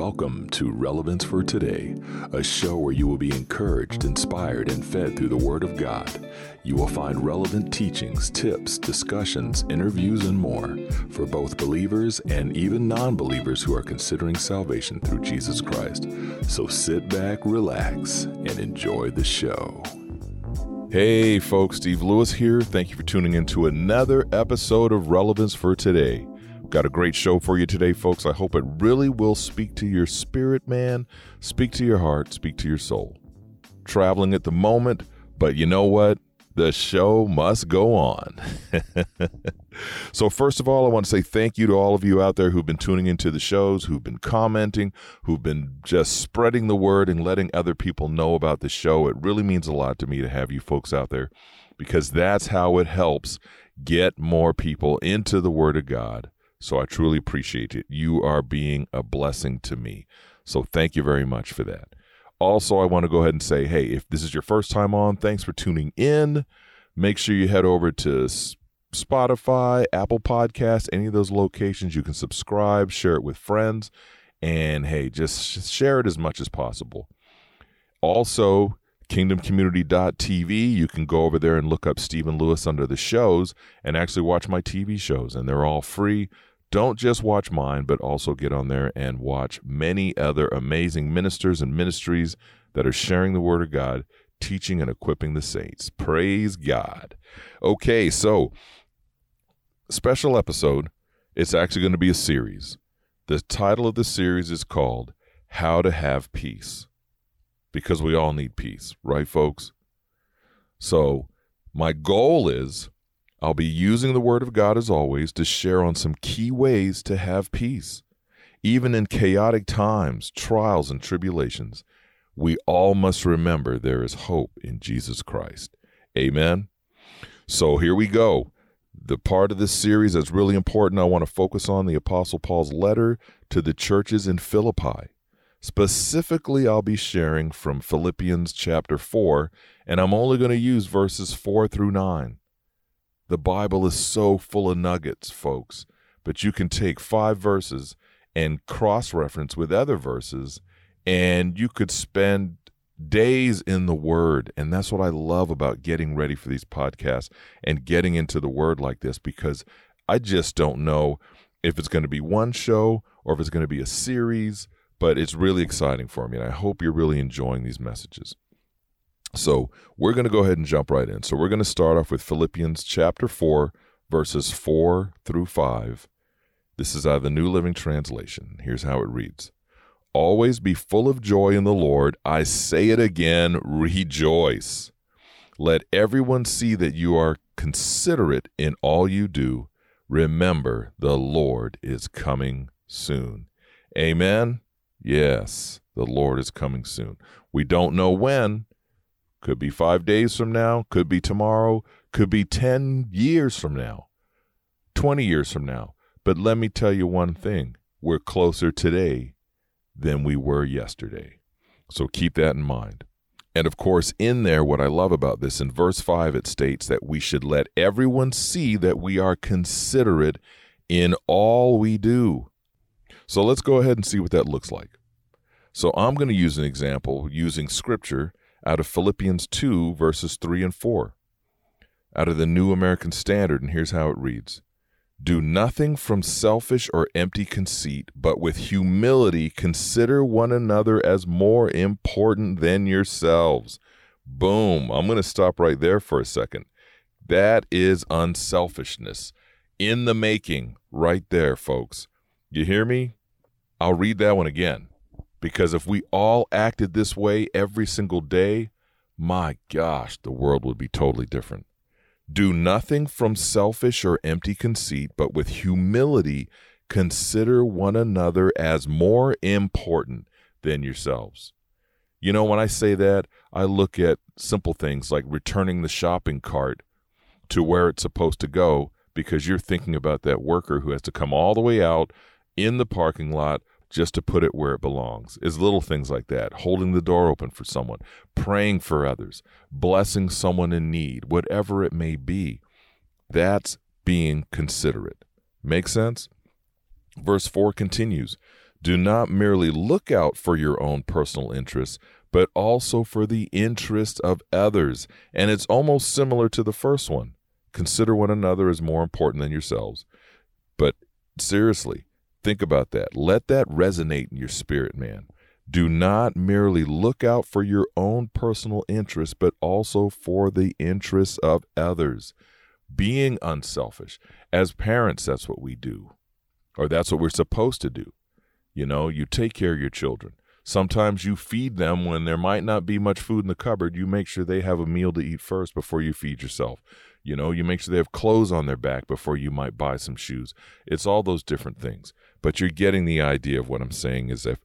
Welcome to Relevance for Today, a show where you will be encouraged, inspired, and fed through the Word of God. You will find relevant teachings, tips, discussions, interviews, and more for both believers and even non believers who are considering salvation through Jesus Christ. So sit back, relax, and enjoy the show. Hey, folks, Steve Lewis here. Thank you for tuning in to another episode of Relevance for Today. Got a great show for you today, folks. I hope it really will speak to your spirit, man, speak to your heart, speak to your soul. Traveling at the moment, but you know what? The show must go on. so, first of all, I want to say thank you to all of you out there who've been tuning into the shows, who've been commenting, who've been just spreading the word and letting other people know about the show. It really means a lot to me to have you folks out there because that's how it helps get more people into the Word of God so I truly appreciate it. You are being a blessing to me. So thank you very much for that. Also, I want to go ahead and say, hey, if this is your first time on, thanks for tuning in. Make sure you head over to Spotify, Apple Podcasts, any of those locations. You can subscribe, share it with friends, and hey, just share it as much as possible. Also, kingdomcommunity.tv. You can go over there and look up Stephen Lewis under the shows and actually watch my TV shows, and they're all free. Don't just watch mine, but also get on there and watch many other amazing ministers and ministries that are sharing the Word of God, teaching and equipping the saints. Praise God. Okay, so special episode. It's actually going to be a series. The title of the series is called How to Have Peace, because we all need peace, right, folks? So, my goal is I'll be using the Word of God as always to share on some key ways to have peace. Even in chaotic times, trials, and tribulations, we all must remember there is hope in Jesus Christ. Amen. So here we go. The part of this series that's really important, I want to focus on the Apostle Paul's letter to the churches in Philippi. Specifically, I'll be sharing from Philippians chapter 4, and I'm only going to use verses 4 through 9. The Bible is so full of nuggets, folks, but you can take five verses and cross reference with other verses, and you could spend days in the Word. And that's what I love about getting ready for these podcasts and getting into the Word like this because I just don't know if it's going to be one show or if it's going to be a series, but it's really exciting for me. And I hope you're really enjoying these messages. So we're going to go ahead and jump right in. So we're going to start off with Philippians chapter 4, verses 4 through 5. This is out of the New Living Translation. Here's how it reads Always be full of joy in the Lord. I say it again, rejoice. Let everyone see that you are considerate in all you do. Remember, the Lord is coming soon. Amen. Yes, the Lord is coming soon. We don't know when, could be five days from now, could be tomorrow, could be 10 years from now, 20 years from now. But let me tell you one thing we're closer today than we were yesterday. So keep that in mind. And of course, in there, what I love about this, in verse 5, it states that we should let everyone see that we are considerate in all we do. So let's go ahead and see what that looks like. So I'm going to use an example using scripture out of Philippians 2, verses 3 and 4, out of the New American Standard, and here's how it reads Do nothing from selfish or empty conceit, but with humility consider one another as more important than yourselves. Boom. I'm going to stop right there for a second. That is unselfishness in the making, right there, folks. You hear me? I'll read that one again. Because if we all acted this way every single day, my gosh, the world would be totally different. Do nothing from selfish or empty conceit, but with humility consider one another as more important than yourselves. You know, when I say that, I look at simple things like returning the shopping cart to where it's supposed to go because you're thinking about that worker who has to come all the way out in the parking lot just to put it where it belongs is little things like that holding the door open for someone praying for others blessing someone in need whatever it may be that's being considerate make sense verse 4 continues Do not merely look out for your own personal interests, but also for the interests of others. And it's almost similar to the first one. Consider one another as more important than yourselves. But seriously, think about that. Let that resonate in your spirit, man. Do not merely look out for your own personal interests, but also for the interests of others. Being unselfish. As parents, that's what we do, or that's what we're supposed to do. You know, you take care of your children. Sometimes you feed them when there might not be much food in the cupboard. You make sure they have a meal to eat first before you feed yourself. You know, you make sure they have clothes on their back before you might buy some shoes. It's all those different things. But you're getting the idea of what I'm saying is if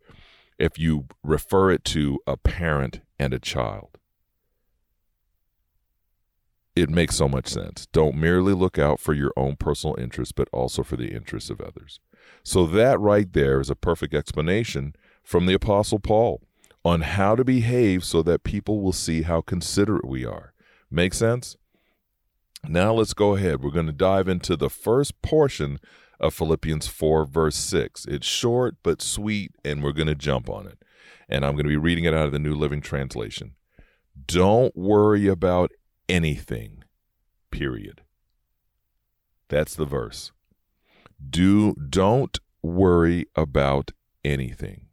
if you refer it to a parent and a child. It makes so much sense. Don't merely look out for your own personal interests, but also for the interests of others. So, that right there is a perfect explanation from the Apostle Paul on how to behave so that people will see how considerate we are. Make sense? Now, let's go ahead. We're going to dive into the first portion of Philippians 4, verse 6. It's short but sweet, and we're going to jump on it. And I'm going to be reading it out of the New Living Translation. Don't worry about anything, period. That's the verse. Do don't worry about anything.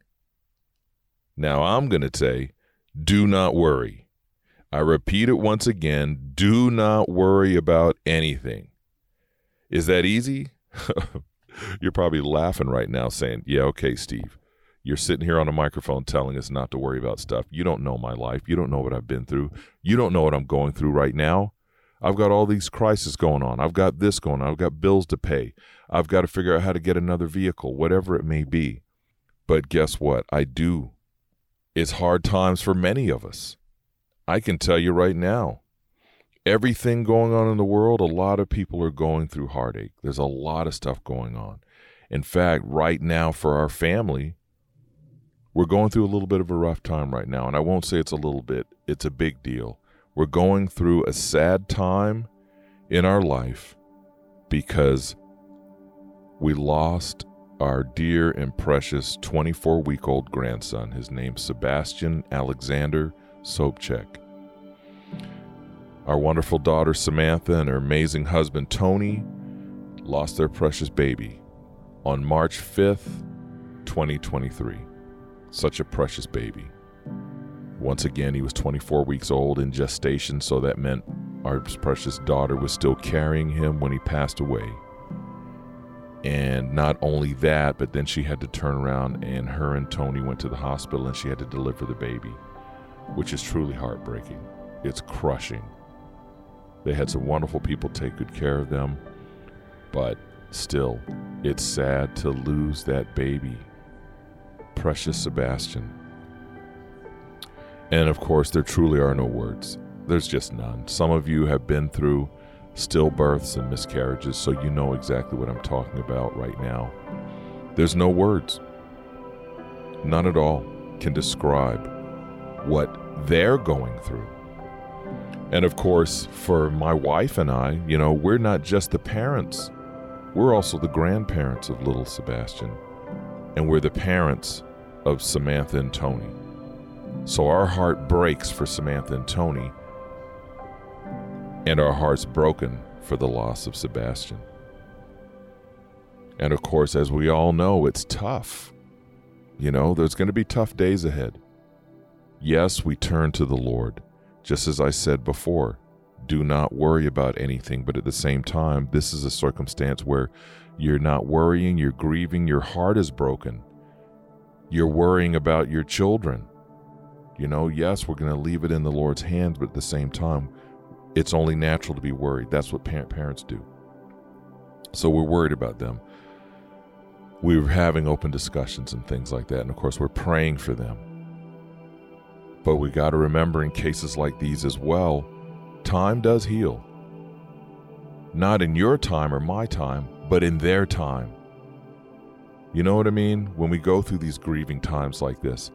Now I'm going to say, do not worry. I repeat it once again, do not worry about anything. Is that easy? You're probably laughing right now saying, Yeah, okay, Steve. You're sitting here on a microphone telling us not to worry about stuff. You don't know my life. You don't know what I've been through. You don't know what I'm going through right now. I've got all these crises going on. I've got this going on. I've got bills to pay. I've got to figure out how to get another vehicle, whatever it may be. But guess what? I do. It's hard times for many of us. I can tell you right now, everything going on in the world, a lot of people are going through heartache. There's a lot of stuff going on. In fact, right now for our family, we're going through a little bit of a rough time right now. And I won't say it's a little bit, it's a big deal. We're going through a sad time in our life because we lost our dear and precious 24 week old grandson. His name's Sebastian Alexander Sobchak. Our wonderful daughter Samantha and her amazing husband Tony lost their precious baby on March 5th, 2023. Such a precious baby. Once again, he was 24 weeks old in gestation, so that meant our precious daughter was still carrying him when he passed away. And not only that, but then she had to turn around and her and Tony went to the hospital and she had to deliver the baby, which is truly heartbreaking. It's crushing. They had some wonderful people take good care of them, but still, it's sad to lose that baby. Precious Sebastian. And of course, there truly are no words. There's just none. Some of you have been through stillbirths and miscarriages, so you know exactly what I'm talking about right now. There's no words. None at all can describe what they're going through. And of course, for my wife and I, you know, we're not just the parents, we're also the grandparents of little Sebastian. And we're the parents of Samantha and Tony. So our heart breaks for Samantha and Tony, and our hearts broken for the loss of Sebastian. And of course, as we all know, it's tough. You know, there's going to be tough days ahead. Yes, we turn to the Lord. Just as I said before, do not worry about anything, but at the same time, this is a circumstance where you're not worrying, you're grieving, your heart is broken. You're worrying about your children. You know, yes, we're going to leave it in the Lord's hands, but at the same time, it's only natural to be worried. That's what parents do. So we're worried about them. We're having open discussions and things like that. And of course, we're praying for them. But we got to remember in cases like these as well, time does heal. Not in your time or my time, but in their time. You know what I mean? When we go through these grieving times like this,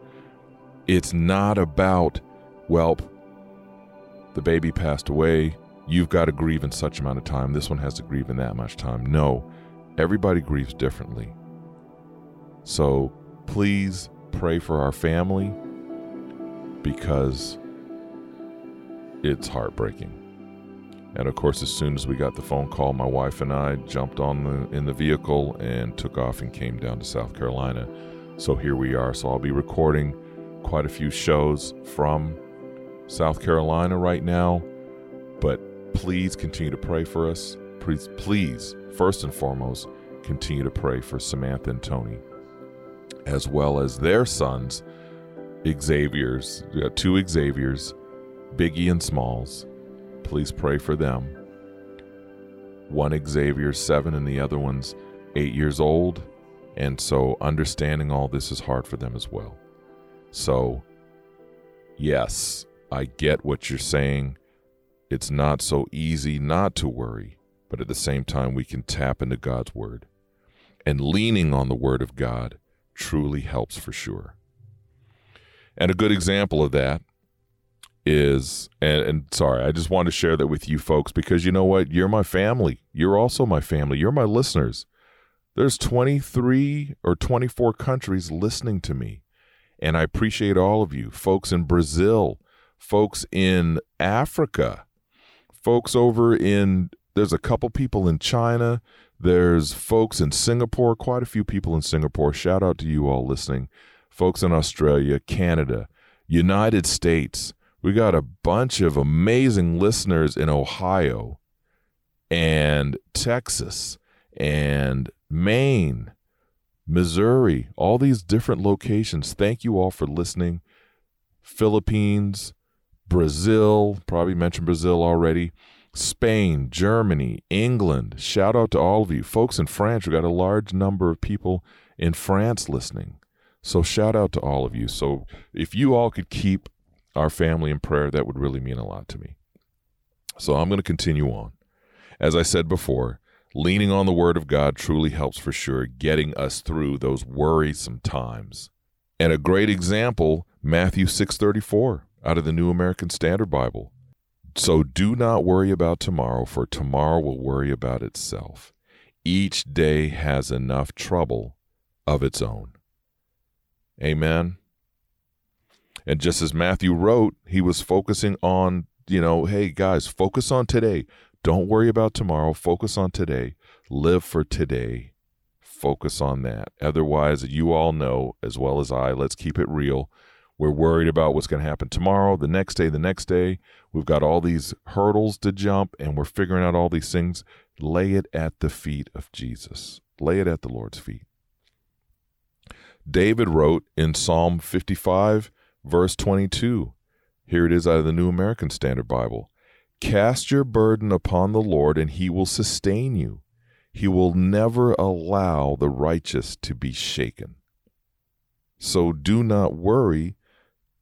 it's not about, well, the baby passed away, you've got to grieve in such amount of time, this one has to grieve in that much time. No, everybody grieves differently. So please pray for our family because it's heartbreaking. And of course, as soon as we got the phone call, my wife and I jumped on the in the vehicle and took off and came down to South Carolina. So here we are. So I'll be recording quite a few shows from South Carolina right now. But please continue to pray for us. Please, please, first and foremost, continue to pray for Samantha and Tony, as well as their sons, Xavier's. Got two Xavier's, Biggie and Smalls. Please pray for them. One Xavier's seven and the other one's eight years old. And so understanding all this is hard for them as well. So, yes, I get what you're saying. It's not so easy not to worry, but at the same time, we can tap into God's Word. And leaning on the Word of God truly helps for sure. And a good example of that is, and, and sorry, I just wanted to share that with you folks because you know what? You're my family. You're also my family. You're my listeners. There's 23 or 24 countries listening to me. And I appreciate all of you, folks in Brazil, folks in Africa, folks over in, there's a couple people in China, there's folks in Singapore, quite a few people in Singapore. Shout out to you all listening. Folks in Australia, Canada, United States. We got a bunch of amazing listeners in Ohio and Texas and Maine Missouri, all these different locations. Thank you all for listening. Philippines, Brazil, probably mentioned Brazil already. Spain, Germany, England. Shout out to all of you. Folks in France, we got a large number of people in France listening. So shout out to all of you. So if you all could keep our family in prayer, that would really mean a lot to me. So I'm going to continue on. As I said before, leaning on the word of God truly helps for sure, getting us through those worrisome times. And a great example, Matthew 6:34 out of the New American Standard Bible. So do not worry about tomorrow, for tomorrow will worry about itself. Each day has enough trouble of its own. Amen. And just as Matthew wrote, he was focusing on, you know, hey guys, focus on today. Don't worry about tomorrow. Focus on today. Live for today. Focus on that. Otherwise, you all know as well as I, let's keep it real. We're worried about what's going to happen tomorrow, the next day, the next day. We've got all these hurdles to jump and we're figuring out all these things. Lay it at the feet of Jesus. Lay it at the Lord's feet. David wrote in Psalm 55, verse 22. Here it is out of the New American Standard Bible. Cast your burden upon the Lord, and he will sustain you. He will never allow the righteous to be shaken. So do not worry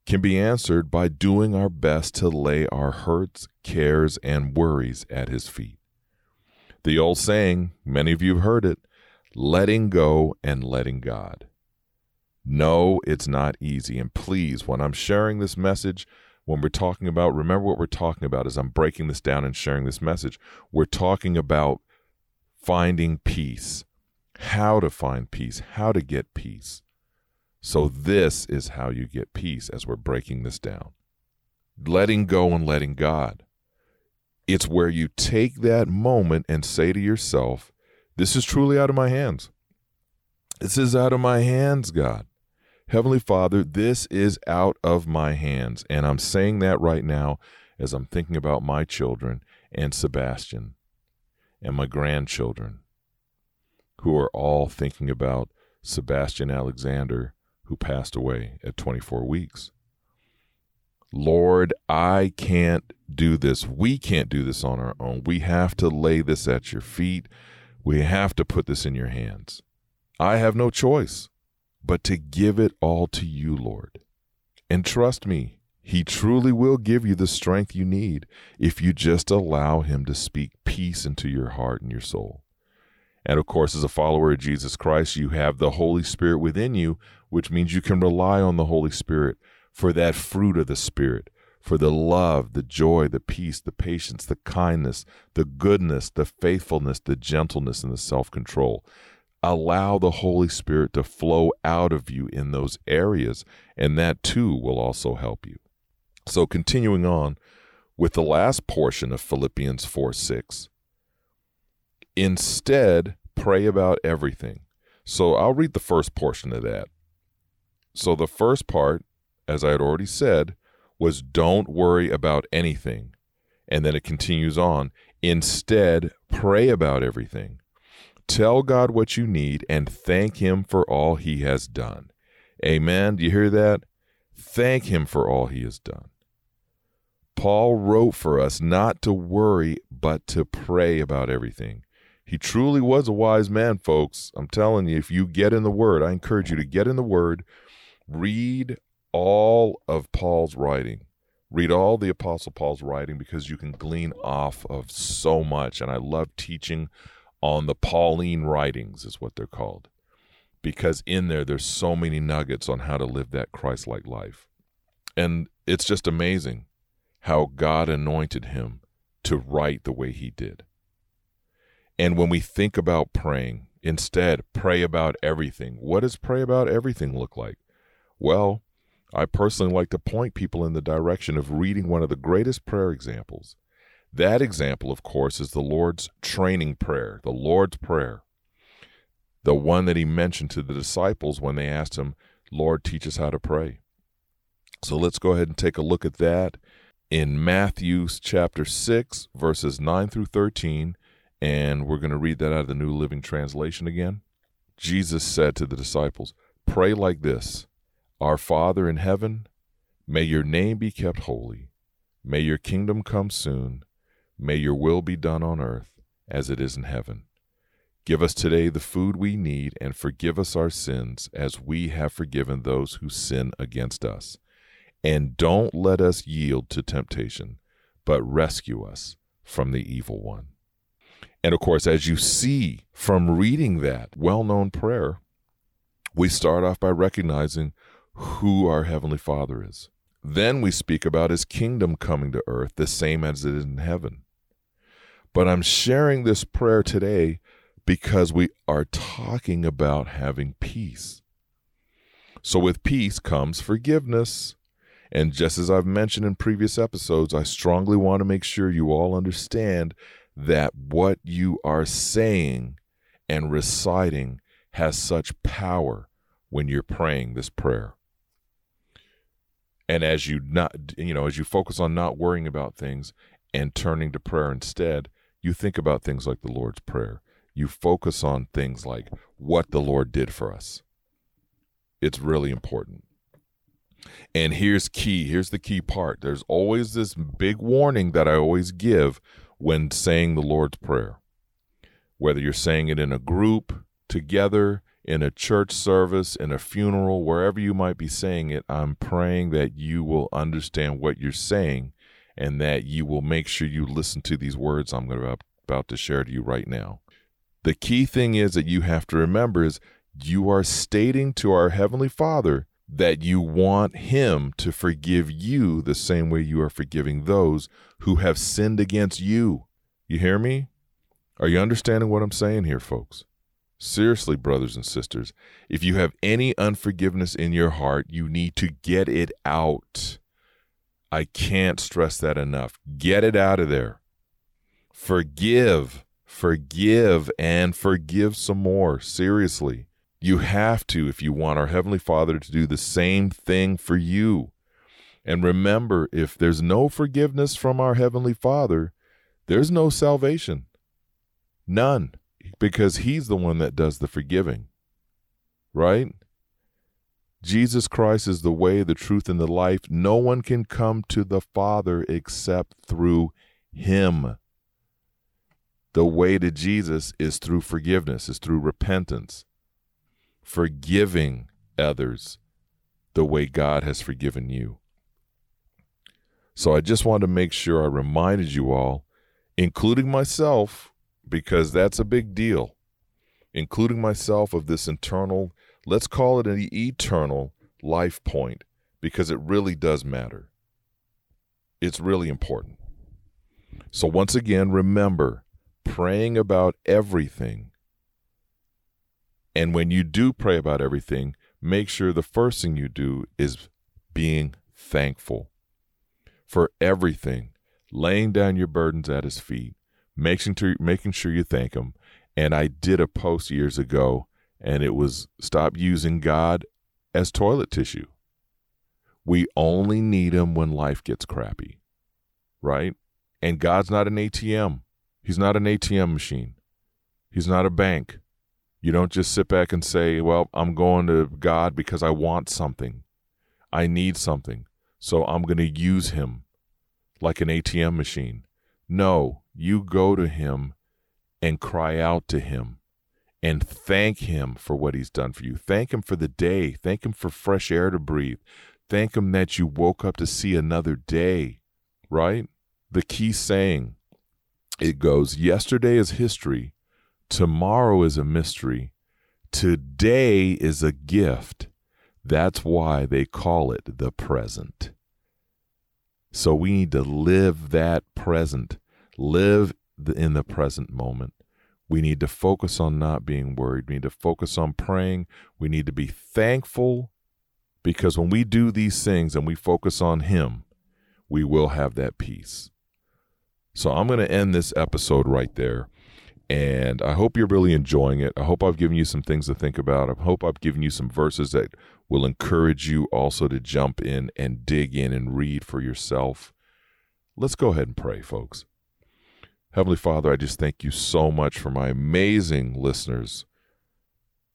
can be answered by doing our best to lay our hurts, cares, and worries at his feet. The old saying, many of you have heard it, letting go and letting God. No, it's not easy. And please, when I'm sharing this message, when we're talking about, remember what we're talking about as I'm breaking this down and sharing this message. We're talking about finding peace, how to find peace, how to get peace. So, this is how you get peace as we're breaking this down. Letting go and letting God. It's where you take that moment and say to yourself, This is truly out of my hands. This is out of my hands, God. Heavenly Father, this is out of my hands. And I'm saying that right now as I'm thinking about my children and Sebastian and my grandchildren, who are all thinking about Sebastian Alexander, who passed away at 24 weeks. Lord, I can't do this. We can't do this on our own. We have to lay this at your feet. We have to put this in your hands. I have no choice but to give it all to you, Lord. And trust me, He truly will give you the strength you need if you just allow Him to speak peace into your heart and your soul. And of course, as a follower of Jesus Christ, you have the Holy Spirit within you, which means you can rely on the Holy Spirit for that fruit of the Spirit, for the love, the joy, the peace, the patience, the kindness, the goodness, the faithfulness, the gentleness, and the self control allow the Holy Spirit to flow out of you in those areas, and that too will also help you. So, continuing on with the last portion of Philippians 4 6, instead, pray about everything. So, I'll read the first portion of that. So, the first part, as I had already said, was don't worry about anything. And then it continues on. Instead, pray about everything. Tell God what you need and thank Him for all He has done. Amen. Do you hear that? Thank Him for all He has done. Paul wrote for us not to worry, but to pray about everything. He truly was a wise man, folks. I'm telling you, if you get in the Word, I encourage you to get in the Word, read all of Paul's writing. Read all the Apostle Paul's writing because you can glean off of so much. And I love teaching on the Pauline writings, is what they're called, because in there, there's so many nuggets on how to live that Christ like life. And it's just amazing how God anointed him to write the way he did. And when we think about praying, instead, pray about everything. What does pray about everything look like? Well, I personally like to point people in the direction of reading one of the greatest prayer examples that example, of course, is the Lord's training prayer, the Lord's Prayer, the one that he mentioned to the disciples when they asked him, Lord, teach us how to pray. So let's go ahead and take a look at that in Matthew chapter 6, verses 9 through 13. And we're going to read that out of the New Living Translation again. Jesus said to the disciples, Pray like this Our Father in heaven, may your name be kept holy. May your kingdom come soon. May your will be done on earth as it is in heaven. Give us today the food we need and forgive us our sins as we have forgiven those who sin against us. And don't let us yield to temptation, but rescue us from the evil one. And of course, as you see from reading that well known prayer, we start off by recognizing who our Heavenly Father is. Then we speak about His kingdom coming to earth, the same as it is in heaven. But I'm sharing this prayer today because we are talking about having peace. So, with peace comes forgiveness. And just as I've mentioned in previous episodes, I strongly want to make sure you all understand that what you are saying and reciting has such power when you're praying this prayer. And as you not you know, as you focus on not worrying about things and turning to prayer instead, you think about things like the Lord's Prayer. You focus on things like what the Lord did for us. It's really important. And here's key here's the key part there's always this big warning that I always give when saying the Lord's Prayer. Whether you're saying it in a group, together, in a church service, in a funeral, wherever you might be saying it, I'm praying that you will understand what you're saying and that you will make sure you listen to these words I'm to, about to share to you right now. The key thing is that you have to remember is you are stating to our heavenly Father that you want him to forgive you the same way you are forgiving those who have sinned against you. You hear me? Are you understanding what I'm saying here, folks? Seriously, brothers and sisters, if you have any unforgiveness in your heart, you need to get it out. I can't stress that enough. Get it out of there. Forgive, forgive, and forgive some more. Seriously. You have to if you want our Heavenly Father to do the same thing for you. And remember, if there's no forgiveness from our Heavenly Father, there's no salvation. None. Because He's the one that does the forgiving. Right? Jesus Christ is the way, the truth, and the life. No one can come to the Father except through Him. The way to Jesus is through forgiveness, is through repentance, forgiving others the way God has forgiven you. So I just wanted to make sure I reminded you all, including myself, because that's a big deal, including myself of this internal Let's call it an eternal life point because it really does matter. It's really important. So, once again, remember praying about everything And when you do pray about everything, make sure the first thing you do is being thankful for everything, laying down your burdens at his feet, making sure, you thank him. And I did a post years ago, and it was stop using God as toilet tissue. We only need him when life gets crappy, right? And God's not an ATM. He's not an ATM machine. He's not a bank. You don't just sit back and say, Well, I'm going to God because I want something. I need something. So I'm going to use him like an ATM machine. No, you go to him and cry out to him and thank him for what he's done for you. Thank him for the day. Thank him for fresh air to breathe. Thank him that you woke up to see another day, right? The key saying it goes, Yesterday is history, tomorrow is a mystery, today is a gift. That's why they call it the present. So we need to live that present, live in the present moment. We need to focus on not being worried. We need to focus on praying. We need to be thankful because when we do these things and we focus on Him, we will have that peace. So I'm going to end this episode right there. And I hope you're really enjoying it. I hope I've given you some things to think about. I hope I've given you some verses that will encourage you also to jump in and dig in and read for yourself. Let's go ahead and pray, folks. Heavenly Father, I just thank you so much for my amazing listeners.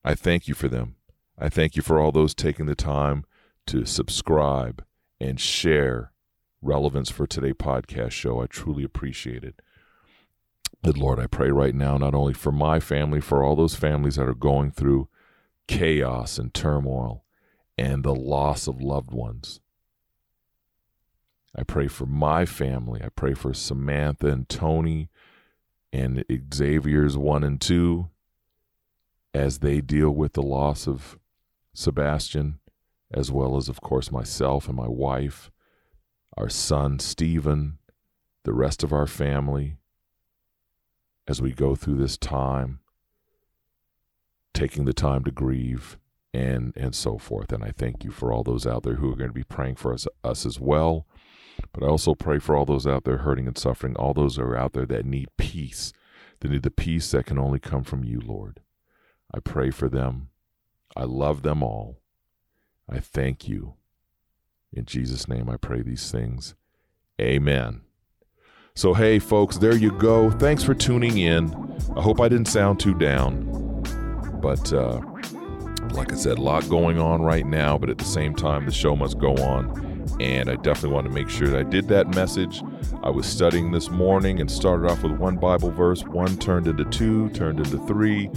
I thank you for them. I thank you for all those taking the time to subscribe and share relevance for today podcast show. I truly appreciate it. Good Lord, I pray right now, not only for my family, for all those families that are going through chaos and turmoil and the loss of loved ones. I pray for my family. I pray for Samantha and Tony and Xavier's one and two as they deal with the loss of Sebastian, as well as, of course, myself and my wife, our son Stephen, the rest of our family as we go through this time, taking the time to grieve and and so forth. And I thank you for all those out there who are going to be praying for us us as well. But I also pray for all those out there hurting and suffering, all those who are out there that need peace, that need the peace that can only come from you, Lord. I pray for them. I love them all. I thank you. In Jesus' name I pray these things. Amen. So, hey, folks, there you go. Thanks for tuning in. I hope I didn't sound too down. But, uh, like I said, a lot going on right now, but at the same time, the show must go on. And I definitely want to make sure that I did that message. I was studying this morning and started off with one Bible verse, one turned into two, turned into three,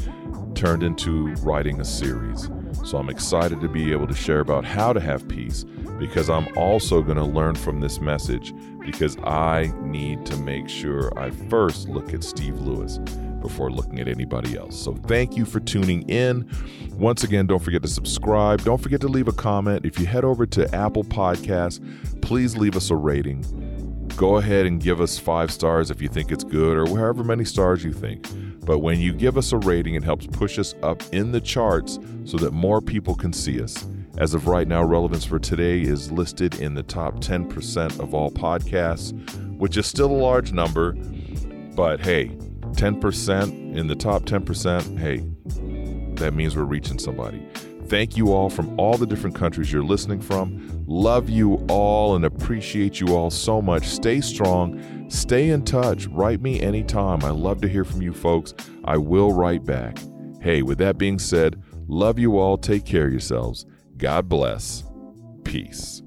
turned into writing a series. So I'm excited to be able to share about how to have peace because I'm also going to learn from this message because I need to make sure I first look at Steve Lewis before looking at anybody else. So thank you for tuning in. Once again, don't forget to subscribe. Don't forget to leave a comment. If you head over to Apple Podcasts, please leave us a rating. Go ahead and give us five stars if you think it's good or however many stars you think. But when you give us a rating, it helps push us up in the charts so that more people can see us. As of right now, Relevance for Today is listed in the top 10% of all podcasts, which is still a large number. But hey, 10% in the top 10%, hey, that means we're reaching somebody. Thank you all from all the different countries you're listening from. Love you all and appreciate you all so much. Stay strong. Stay in touch. Write me anytime. I love to hear from you folks. I will write back. Hey, with that being said, love you all. Take care of yourselves. God bless. Peace.